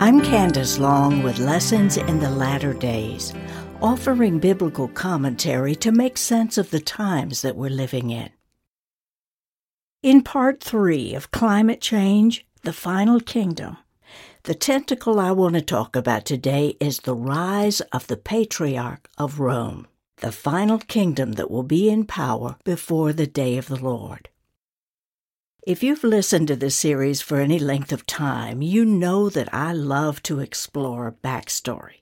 I'm Candace Long with Lessons in the Latter Days, offering biblical commentary to make sense of the times that we're living in. In part three of Climate Change, the Final Kingdom, the tentacle I want to talk about today is the rise of the Patriarch of Rome, the final kingdom that will be in power before the day of the Lord. If you've listened to this series for any length of time, you know that I love to explore backstory.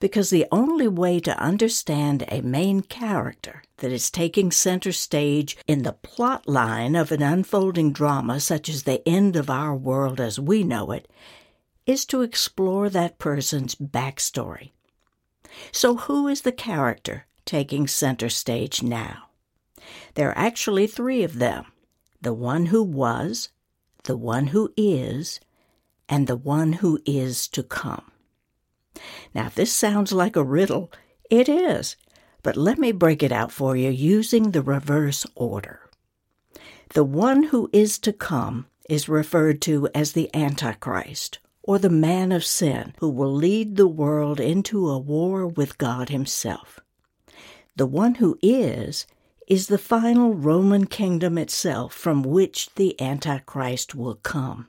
Because the only way to understand a main character that is taking center stage in the plot line of an unfolding drama such as the end of our world as we know it is to explore that person's backstory. So, who is the character taking center stage now? There are actually three of them the one who was, the one who is, and the one who is to come. Now, if this sounds like a riddle, it is, but let me break it out for you using the reverse order. The one who is to come is referred to as the Antichrist, or the man of sin, who will lead the world into a war with God Himself. The one who is is the final Roman kingdom itself from which the Antichrist will come.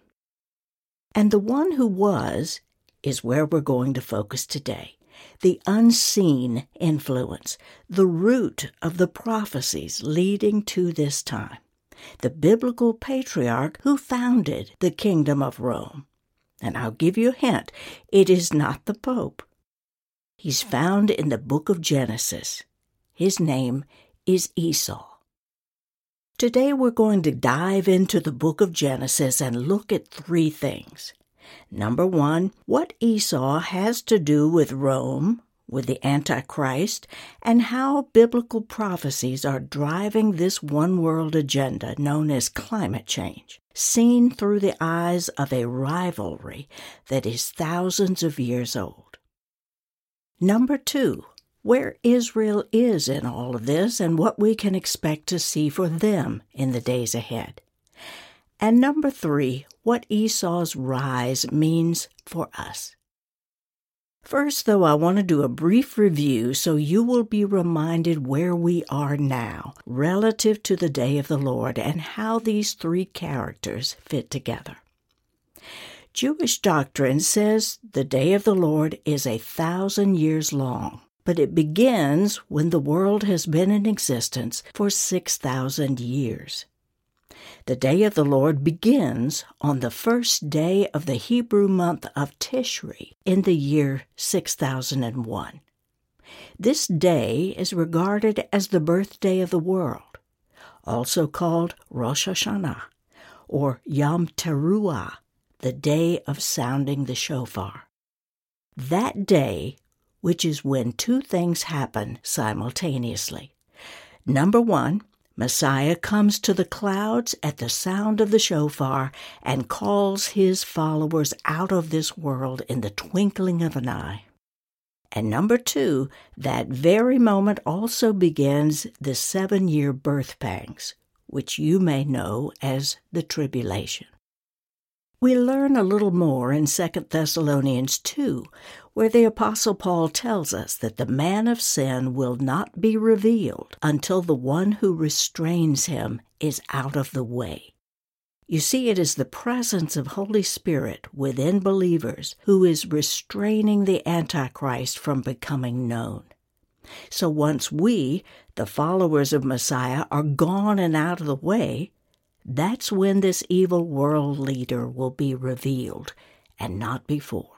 And the one who was is where we're going to focus today. The unseen influence, the root of the prophecies leading to this time. The biblical patriarch who founded the kingdom of Rome. And I'll give you a hint it is not the Pope. He's found in the book of Genesis. His name is Esau. Today we're going to dive into the book of Genesis and look at three things. Number one, what Esau has to do with Rome, with the Antichrist, and how biblical prophecies are driving this one world agenda known as climate change, seen through the eyes of a rivalry that is thousands of years old. Number two, where Israel is in all of this and what we can expect to see for them in the days ahead. And number three, what Esau's rise means for us. First, though, I want to do a brief review so you will be reminded where we are now relative to the day of the Lord and how these three characters fit together. Jewish doctrine says the day of the Lord is a thousand years long but it begins when the world has been in existence for 6,000 years. The day of the Lord begins on the first day of the Hebrew month of Tishri in the year 6001. This day is regarded as the birthday of the world, also called Rosh Hashanah or Yom Teruah, the day of sounding the shofar. That day which is when two things happen simultaneously. Number one, Messiah comes to the clouds at the sound of the shofar and calls his followers out of this world in the twinkling of an eye. And number two, that very moment also begins the seven year birth pangs, which you may know as the tribulation. We learn a little more in 2 Thessalonians 2, where the Apostle Paul tells us that the man of sin will not be revealed until the one who restrains him is out of the way. You see, it is the presence of Holy Spirit within believers who is restraining the Antichrist from becoming known. So once we, the followers of Messiah, are gone and out of the way, that's when this evil world leader will be revealed, and not before.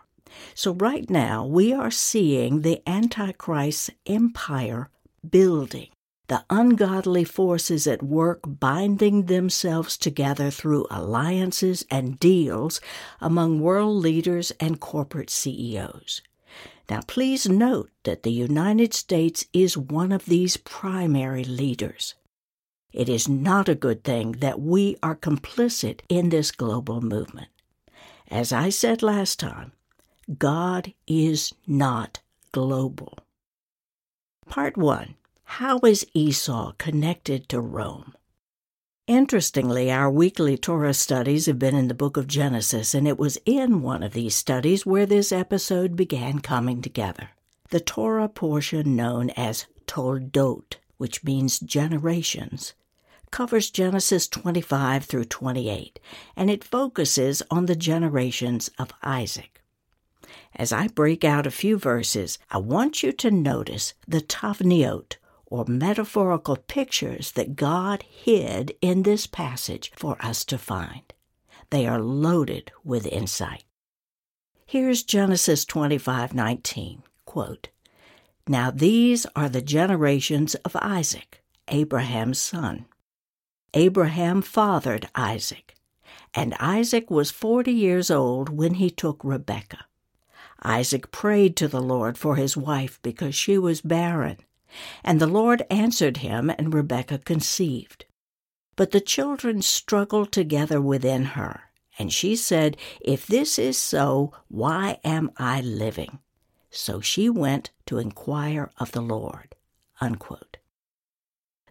So, right now, we are seeing the Antichrist's empire building, the ungodly forces at work binding themselves together through alliances and deals among world leaders and corporate CEOs. Now, please note that the United States is one of these primary leaders. It is not a good thing that we are complicit in this global movement. As I said last time, God is not global. Part 1 How is Esau connected to Rome? Interestingly, our weekly Torah studies have been in the book of Genesis, and it was in one of these studies where this episode began coming together. The Torah portion known as Toldot, which means generations, covers Genesis 25 through 28, and it focuses on the generations of Isaac. As I break out a few verses, I want you to notice the tavniot, or metaphorical pictures that God hid in this passage for us to find. They are loaded with insight. Here's Genesis 25:19, quote, Now these are the generations of Isaac, Abraham's son. Abraham fathered Isaac, and Isaac was 40 years old when he took Rebekah. Isaac prayed to the Lord for his wife because she was barren, and the Lord answered him, and Rebekah conceived. But the children struggled together within her, and she said, If this is so, why am I living? So she went to inquire of the Lord. Unquote.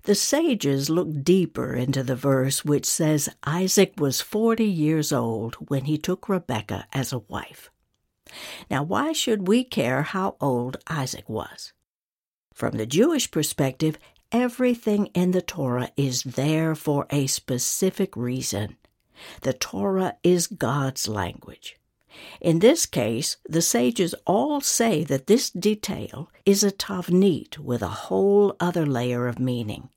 The sages look deeper into the verse which says Isaac was forty years old when he took Rebekah as a wife. Now, why should we care how old Isaac was? From the Jewish perspective, everything in the Torah is there for a specific reason. The Torah is God's language. In this case, the sages all say that this detail is a tavnit with a whole other layer of meaning.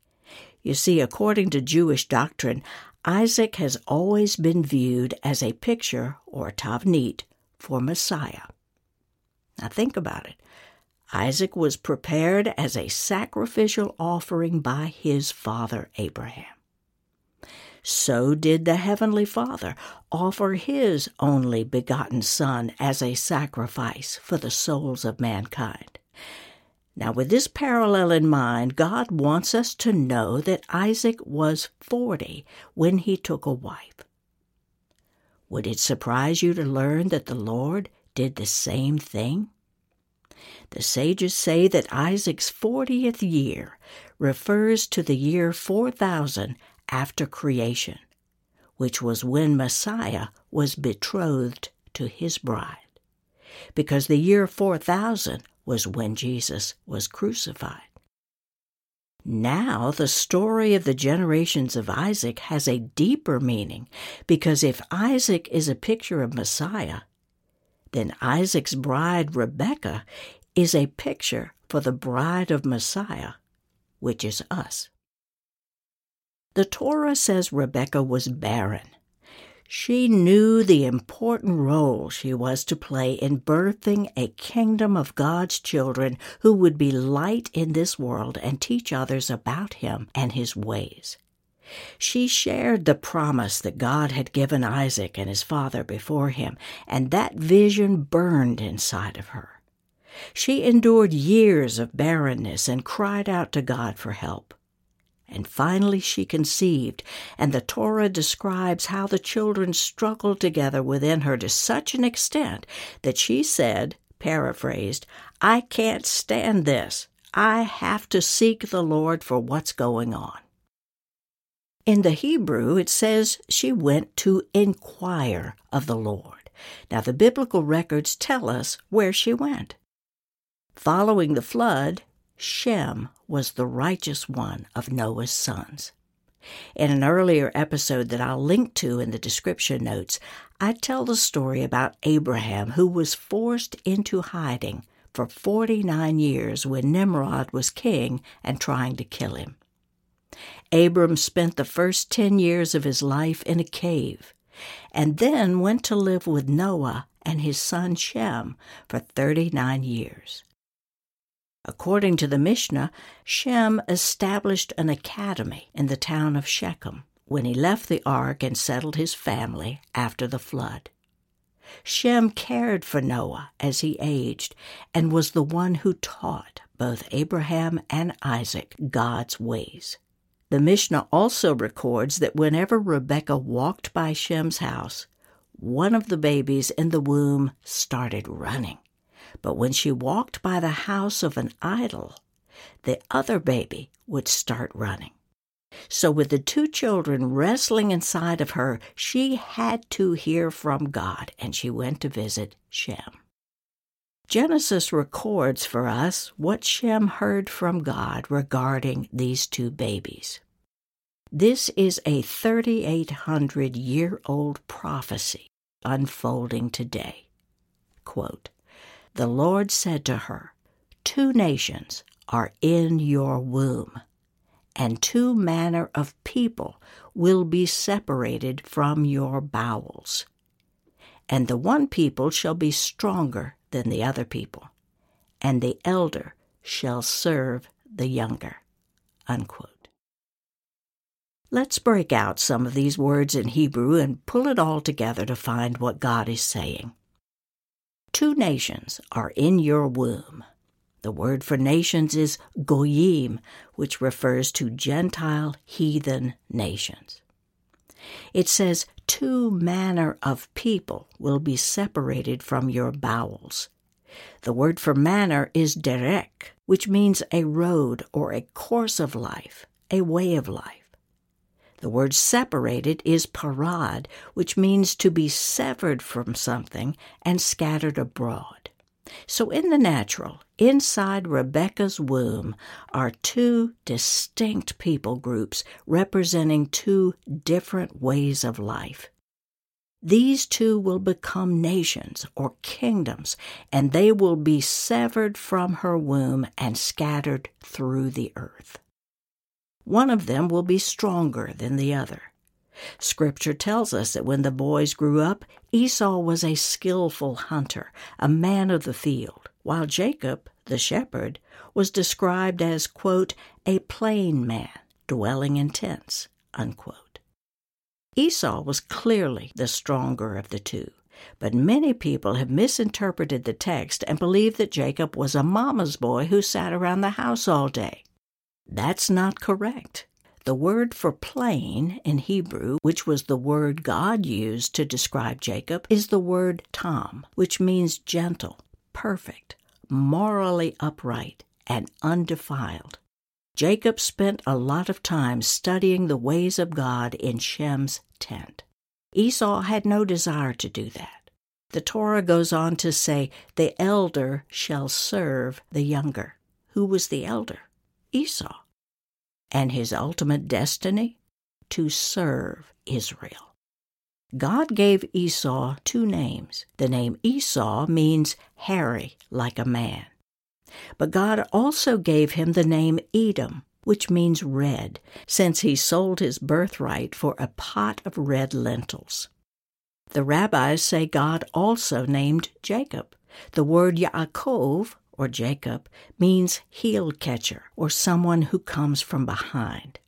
You see, according to Jewish doctrine, Isaac has always been viewed as a picture or tavnit for Messiah. Now think about it. Isaac was prepared as a sacrificial offering by his father Abraham. So did the Heavenly Father offer his only begotten Son as a sacrifice for the souls of mankind. Now, with this parallel in mind, God wants us to know that Isaac was 40 when he took a wife. Would it surprise you to learn that the Lord did the same thing? The sages say that Isaac's 40th year refers to the year 4000 after creation, which was when Messiah was betrothed to his bride, because the year 4000 was when Jesus was crucified. Now, the story of the generations of Isaac has a deeper meaning because if Isaac is a picture of Messiah, then Isaac's bride, Rebekah, is a picture for the bride of Messiah, which is us. The Torah says Rebecca was barren. She knew the important role she was to play in birthing a kingdom of God's children who would be light in this world and teach others about Him and His ways. She shared the promise that God had given Isaac and his father before him, and that vision burned inside of her. She endured years of barrenness and cried out to God for help. And finally she conceived, and the Torah describes how the children struggled together within her to such an extent that she said, paraphrased, I can't stand this. I have to seek the Lord for what's going on. In the Hebrew, it says she went to inquire of the Lord. Now, the biblical records tell us where she went. Following the flood, Shem was the righteous one of Noah's sons. In an earlier episode that I'll link to in the description notes, I tell the story about Abraham who was forced into hiding for 49 years when Nimrod was king and trying to kill him. Abram spent the first 10 years of his life in a cave and then went to live with Noah and his son Shem for 39 years. According to the Mishnah, Shem established an academy in the town of Shechem when he left the ark and settled his family after the flood. Shem cared for Noah as he aged and was the one who taught both Abraham and Isaac God's ways. The Mishnah also records that whenever Rebekah walked by Shem's house, one of the babies in the womb started running. But when she walked by the house of an idol, the other baby would start running. So, with the two children wrestling inside of her, she had to hear from God, and she went to visit Shem. Genesis records for us what Shem heard from God regarding these two babies. This is a 3,800 year old prophecy unfolding today. Quote, the Lord said to her, Two nations are in your womb and two manner of people will be separated from your bowels. And the one people shall be stronger than the other people, and the elder shall serve the younger. Unquote. Let's break out some of these words in Hebrew and pull it all together to find what God is saying. Two nations are in your womb the word for nations is goyim, which refers to Gentile heathen nations. It says, Two manner of people will be separated from your bowels. The word for manner is derek, which means a road or a course of life, a way of life. The word separated is parad, which means to be severed from something and scattered abroad. So, in the natural, inside Rebecca's womb are two distinct people groups representing two different ways of life. These two will become nations or kingdoms, and they will be severed from her womb and scattered through the earth. One of them will be stronger than the other. Scripture tells us that when the boys grew up, Esau was a skillful hunter, a man of the field, while Jacob, the shepherd, was described as, quote, a plain man, dwelling in tents, unquote. Esau was clearly the stronger of the two, but many people have misinterpreted the text and believe that Jacob was a mama's boy who sat around the house all day. That's not correct. The word for plain in Hebrew, which was the word God used to describe Jacob, is the word Tom, which means gentle, perfect, morally upright, and undefiled. Jacob spent a lot of time studying the ways of God in Shem's tent. Esau had no desire to do that. The Torah goes on to say, The elder shall serve the younger. Who was the elder? Esau and his ultimate destiny? To serve Israel. God gave Esau two names. The name Esau means hairy, like a man. But God also gave him the name Edom, which means red, since he sold his birthright for a pot of red lentils. The rabbis say God also named Jacob. The word Yaakov or Jacob, means heel catcher or someone who comes from behind.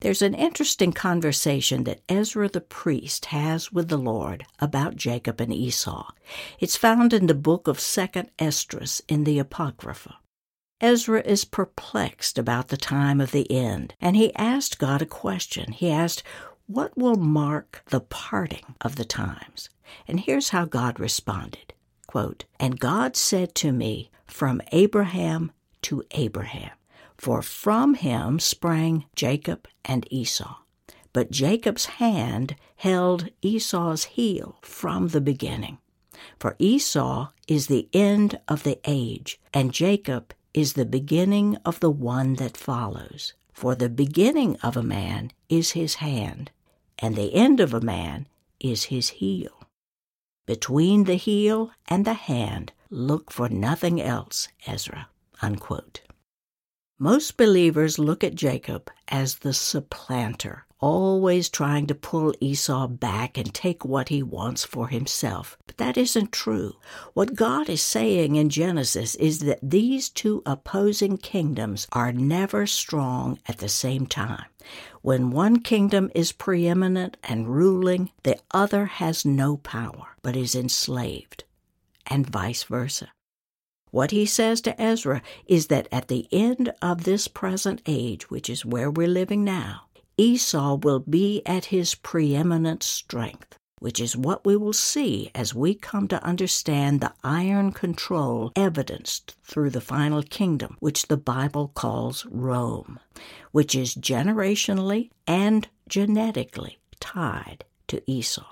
There's an interesting conversation that Ezra the priest has with the Lord about Jacob and Esau. It's found in the book of 2nd Esdras in the Apocrypha. Ezra is perplexed about the time of the end, and he asked God a question. He asked, What will mark the parting of the times? And here's how God responded Quote, And God said to me, from Abraham to Abraham. For from him sprang Jacob and Esau. But Jacob's hand held Esau's heel from the beginning. For Esau is the end of the age, and Jacob is the beginning of the one that follows. For the beginning of a man is his hand, and the end of a man is his heel. Between the heel and the hand look for nothing else, Ezra. Unquote. Most believers look at Jacob as the supplanter, always trying to pull Esau back and take what he wants for himself. But that isn't true. What God is saying in Genesis is that these two opposing kingdoms are never strong at the same time. When one kingdom is preeminent and ruling, the other has no power, but is enslaved and vice versa. What he says to Ezra is that at the end of this present age, which is where we're living now, Esau will be at his preeminent strength, which is what we will see as we come to understand the iron control evidenced through the final kingdom, which the Bible calls Rome, which is generationally and genetically tied to Esau.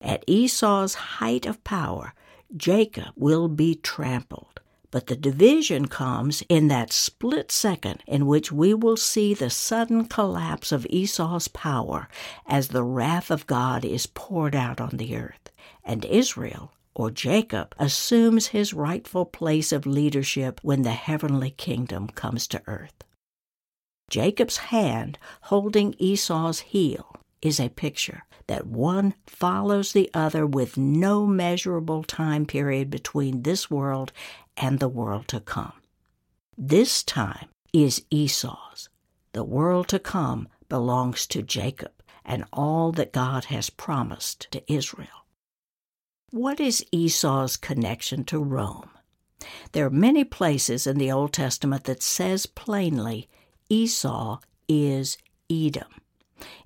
At Esau's height of power, Jacob will be trampled. But the division comes in that split second in which we will see the sudden collapse of Esau's power as the wrath of God is poured out on the earth, and Israel, or Jacob, assumes his rightful place of leadership when the heavenly kingdom comes to earth. Jacob's hand holding Esau's heel is a picture that one follows the other with no measurable time period between this world and the world to come. This time is Esau's. The world to come belongs to Jacob and all that God has promised to Israel. What is Esau's connection to Rome? There are many places in the Old Testament that says plainly Esau is Edom.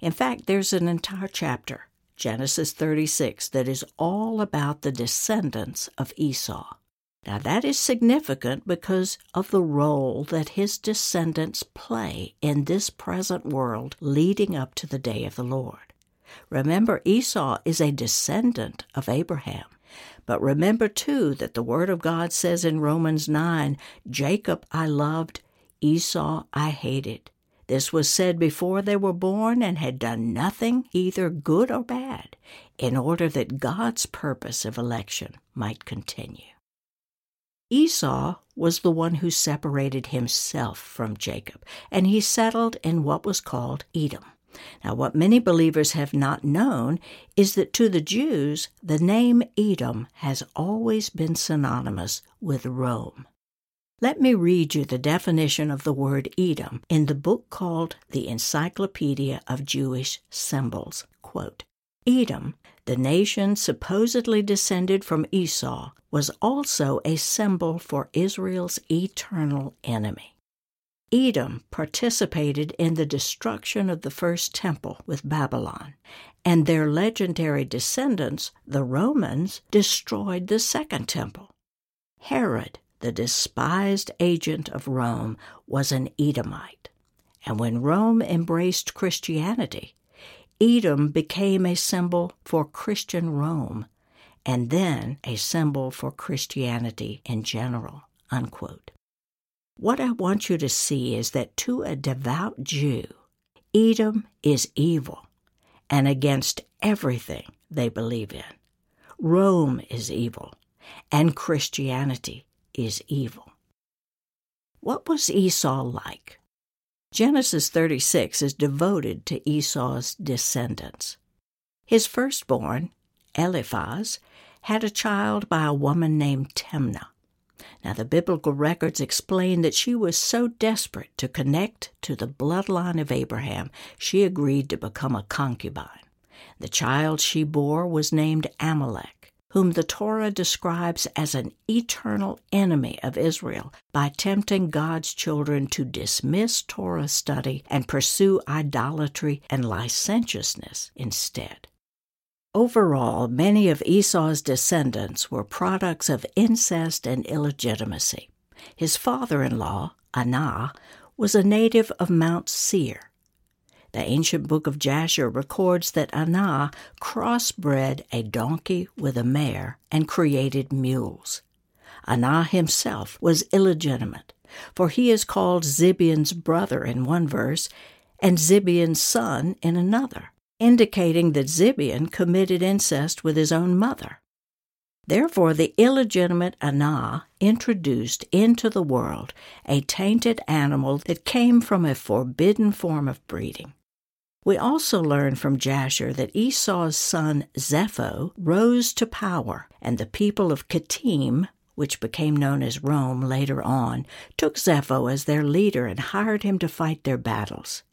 In fact, there's an entire chapter, Genesis 36, that is all about the descendants of Esau. Now, that is significant because of the role that his descendants play in this present world leading up to the day of the Lord. Remember, Esau is a descendant of Abraham. But remember, too, that the Word of God says in Romans 9 Jacob I loved, Esau I hated. This was said before they were born and had done nothing, either good or bad, in order that God's purpose of election might continue. Esau was the one who separated himself from Jacob, and he settled in what was called Edom. Now, what many believers have not known is that to the Jews, the name Edom has always been synonymous with Rome. Let me read you the definition of the word Edom in the book called The Encyclopedia of Jewish Symbols. Quote, Edom, the nation supposedly descended from Esau, was also a symbol for Israel's eternal enemy. Edom participated in the destruction of the first temple with Babylon, and their legendary descendants, the Romans, destroyed the second temple. Herod, the despised agent of Rome, was an Edomite. And when Rome embraced Christianity, Edom became a symbol for Christian Rome and then a symbol for Christianity in general. Unquote. What I want you to see is that to a devout Jew, Edom is evil and against everything they believe in. Rome is evil and Christianity is evil. What was Esau like? Genesis 36 is devoted to Esau's descendants. His firstborn, Eliphaz, had a child by a woman named Timnah. Now, the biblical records explain that she was so desperate to connect to the bloodline of Abraham, she agreed to become a concubine. The child she bore was named Amalek whom the Torah describes as an eternal enemy of Israel by tempting God's children to dismiss Torah study and pursue idolatry and licentiousness instead. Overall, many of Esau's descendants were products of incest and illegitimacy. His father in law, Anah, was a native of Mount Seir, the ancient book of Jasher records that Anah crossbred a donkey with a mare and created mules. Anah himself was illegitimate, for he is called Zibeon's brother in one verse and Zibeon's son in another, indicating that Zibeon committed incest with his own mother. Therefore, the illegitimate Anah introduced into the world a tainted animal that came from a forbidden form of breeding. We also learn from Jasher that Esau's son Zepho rose to power, and the people of Kittim, which became known as Rome later on, took Zepho as their leader and hired him to fight their battles.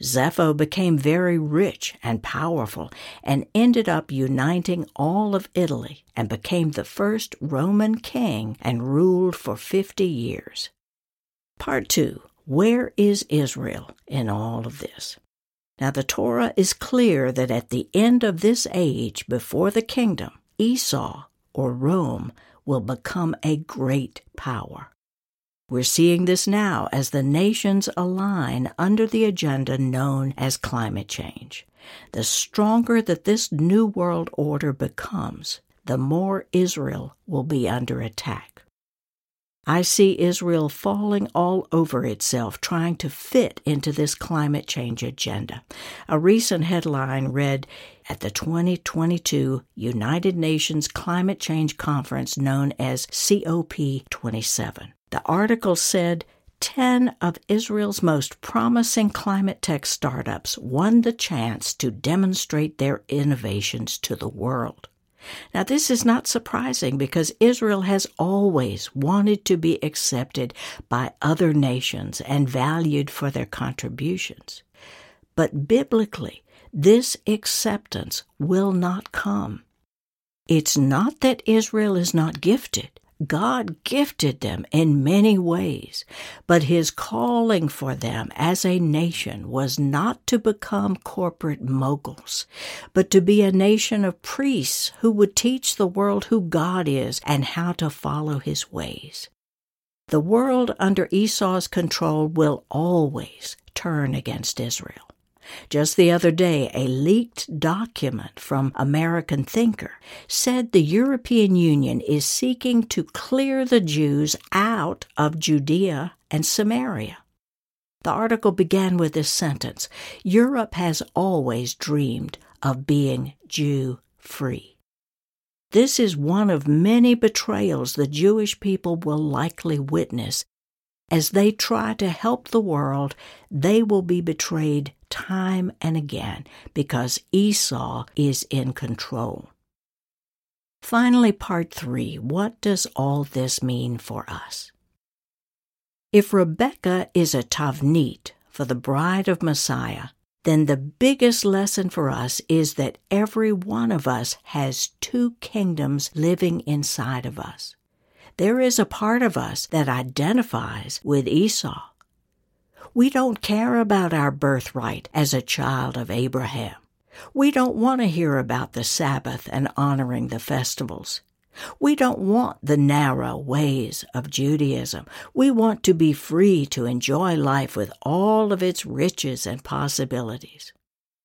Zepho became very rich and powerful and ended up uniting all of Italy and became the first Roman king and ruled for 50 years. Part 2 Where is Israel in all of this? Now, the Torah is clear that at the end of this age, before the kingdom, Esau, or Rome, will become a great power. We're seeing this now as the nations align under the agenda known as climate change. The stronger that this new world order becomes, the more Israel will be under attack. I see Israel falling all over itself trying to fit into this climate change agenda. A recent headline read At the 2022 United Nations Climate Change Conference, known as COP27, the article said 10 of Israel's most promising climate tech startups won the chance to demonstrate their innovations to the world. Now, this is not surprising because Israel has always wanted to be accepted by other nations and valued for their contributions. But biblically, this acceptance will not come. It's not that Israel is not gifted. God gifted them in many ways, but his calling for them as a nation was not to become corporate moguls, but to be a nation of priests who would teach the world who God is and how to follow his ways. The world under Esau's control will always turn against Israel. Just the other day, a leaked document from American Thinker said the European Union is seeking to clear the Jews out of Judea and Samaria. The article began with this sentence Europe has always dreamed of being Jew free. This is one of many betrayals the Jewish people will likely witness as they try to help the world, they will be betrayed time and again because Esau is in control. Finally, part three what does all this mean for us? If Rebecca is a Tavnit for the bride of Messiah, then the biggest lesson for us is that every one of us has two kingdoms living inside of us there is a part of us that identifies with Esau. We don't care about our birthright as a child of Abraham. We don't want to hear about the Sabbath and honoring the festivals. We don't want the narrow ways of Judaism. We want to be free to enjoy life with all of its riches and possibilities.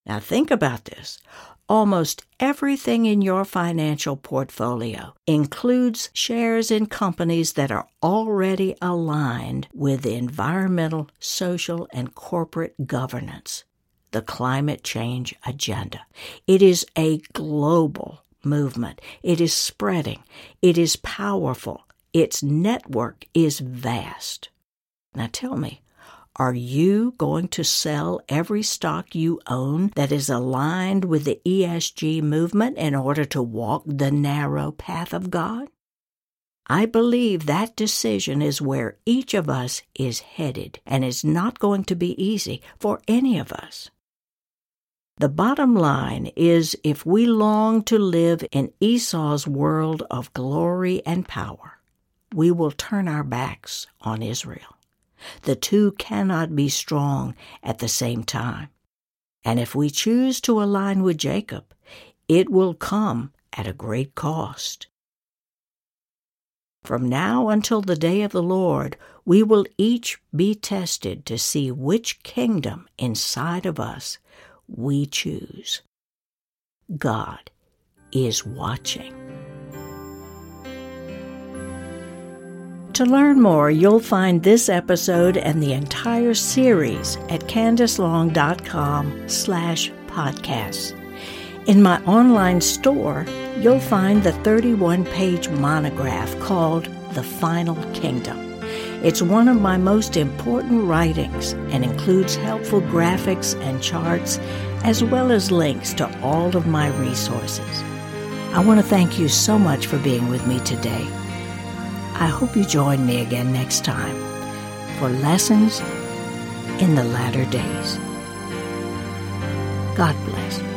Now think about this. Almost everything in your financial portfolio includes shares in companies that are already aligned with environmental, social, and corporate governance, the climate change agenda. It is a global movement. It is spreading. It is powerful. Its network is vast. Now tell me, are you going to sell every stock you own that is aligned with the ESG movement in order to walk the narrow path of God? I believe that decision is where each of us is headed, and it's not going to be easy for any of us. The bottom line is if we long to live in Esau's world of glory and power, we will turn our backs on Israel. The two cannot be strong at the same time. And if we choose to align with Jacob, it will come at a great cost. From now until the day of the Lord, we will each be tested to see which kingdom inside of us we choose. God is watching. To learn more, you'll find this episode and the entire series at candacelong.com slash podcasts. In my online store, you'll find the 31-page monograph called The Final Kingdom. It's one of my most important writings and includes helpful graphics and charts, as well as links to all of my resources. I want to thank you so much for being with me today. I hope you join me again next time for Lessons in the Latter Days. God bless.